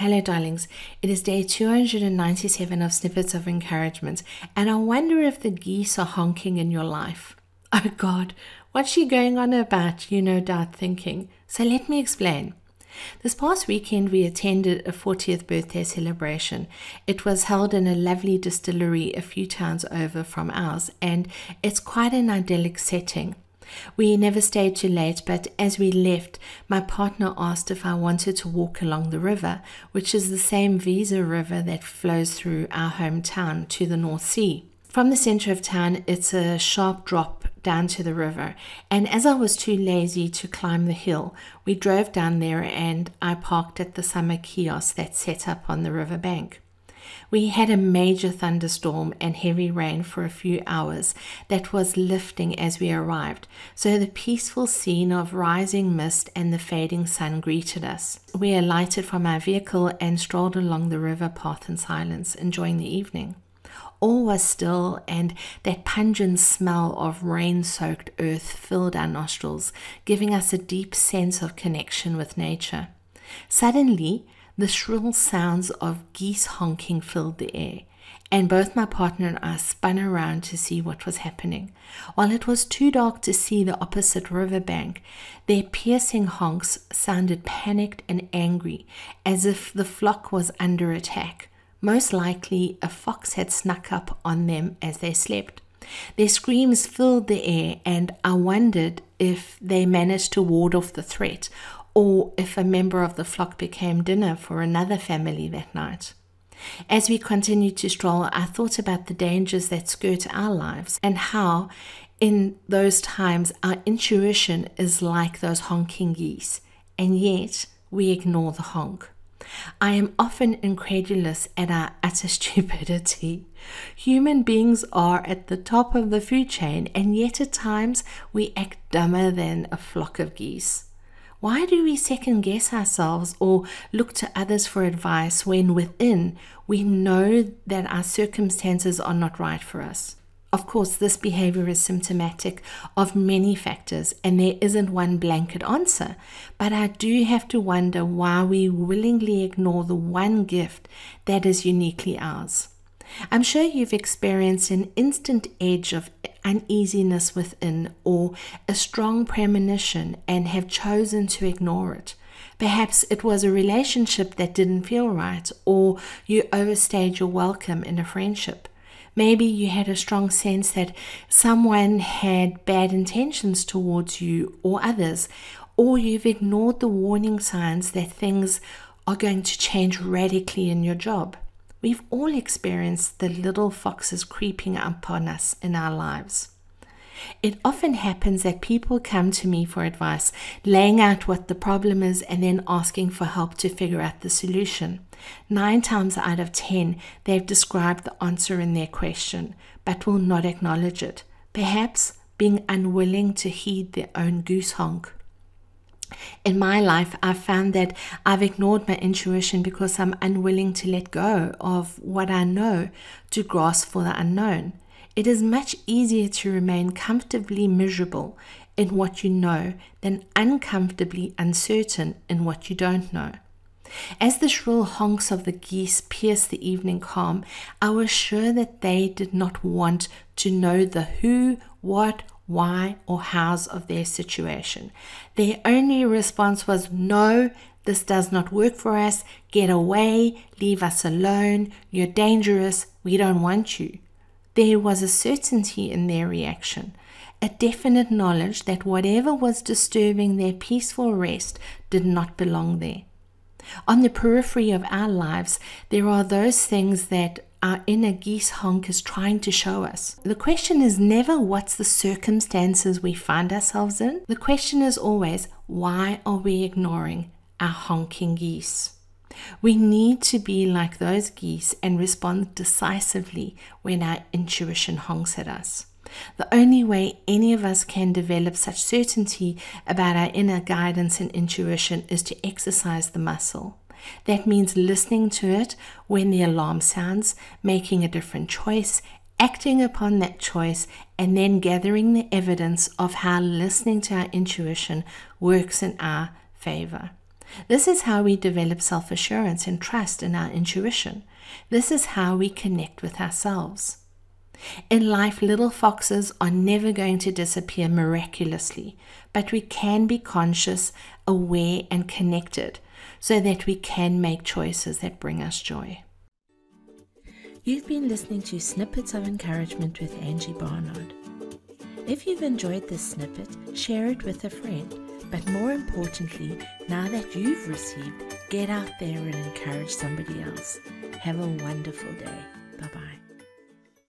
Hello, darlings. It is day 297 of Snippets of Encouragement, and I wonder if the geese are honking in your life. Oh God, what's she going on about? You no doubt thinking. So let me explain. This past weekend, we attended a 40th birthday celebration. It was held in a lovely distillery a few towns over from ours, and it's quite an idyllic setting. We never stayed too late, but as we left, my partner asked if I wanted to walk along the river, which is the same Weser River that flows through our hometown to the North Sea. From the center of town, it's a sharp drop down to the river, and as I was too lazy to climb the hill, we drove down there and I parked at the summer kiosk that's set up on the river bank. We had a major thunderstorm and heavy rain for a few hours that was lifting as we arrived, so the peaceful scene of rising mist and the fading sun greeted us. We alighted from our vehicle and strolled along the river path in silence, enjoying the evening. All was still, and that pungent smell of rain soaked earth filled our nostrils, giving us a deep sense of connection with nature. Suddenly, the shrill sounds of geese honking filled the air, and both my partner and I spun around to see what was happening. While it was too dark to see the opposite river bank, their piercing honks sounded panicked and angry, as if the flock was under attack. Most likely, a fox had snuck up on them as they slept. Their screams filled the air, and I wondered if they managed to ward off the threat or if a member of the flock became dinner for another family that night. As we continued to stroll, I thought about the dangers that skirt our lives and how, in those times, our intuition is like those honking geese, and yet we ignore the honk. I am often incredulous at our utter stupidity. Human beings are at the top of the food chain, and yet at times we act dumber than a flock of geese. Why do we second guess ourselves or look to others for advice when within we know that our circumstances are not right for us? Of course, this behavior is symptomatic of many factors, and there isn't one blanket answer. But I do have to wonder why we willingly ignore the one gift that is uniquely ours. I'm sure you've experienced an instant edge of uneasiness within or a strong premonition and have chosen to ignore it. Perhaps it was a relationship that didn't feel right, or you overstayed your welcome in a friendship. Maybe you had a strong sense that someone had bad intentions towards you or others, or you've ignored the warning signs that things are going to change radically in your job. We've all experienced the little foxes creeping up on us in our lives. It often happens that people come to me for advice, laying out what the problem is and then asking for help to figure out the solution. Nine times out of ten, they've described the answer in their question, but will not acknowledge it, perhaps being unwilling to heed their own goose honk. In my life, I've found that I've ignored my intuition because I'm unwilling to let go of what I know to grasp for the unknown. It is much easier to remain comfortably miserable in what you know than uncomfortably uncertain in what you don't know. As the shrill honks of the geese pierced the evening calm, I was sure that they did not want to know the who, what, why, or hows of their situation. Their only response was, No, this does not work for us. Get away. Leave us alone. You're dangerous. We don't want you. There was a certainty in their reaction, a definite knowledge that whatever was disturbing their peaceful rest did not belong there. On the periphery of our lives, there are those things that our inner geese honk is trying to show us. The question is never what's the circumstances we find ourselves in. The question is always why are we ignoring our honking geese? We need to be like those geese and respond decisively when our intuition honks at us. The only way any of us can develop such certainty about our inner guidance and intuition is to exercise the muscle. That means listening to it when the alarm sounds, making a different choice, acting upon that choice, and then gathering the evidence of how listening to our intuition works in our favor. This is how we develop self assurance and trust in our intuition. This is how we connect with ourselves. In life, little foxes are never going to disappear miraculously, but we can be conscious, aware, and connected so that we can make choices that bring us joy. You've been listening to Snippets of Encouragement with Angie Barnard. If you've enjoyed this snippet, share it with a friend. But more importantly, now that you've received, get out there and encourage somebody else. Have a wonderful day.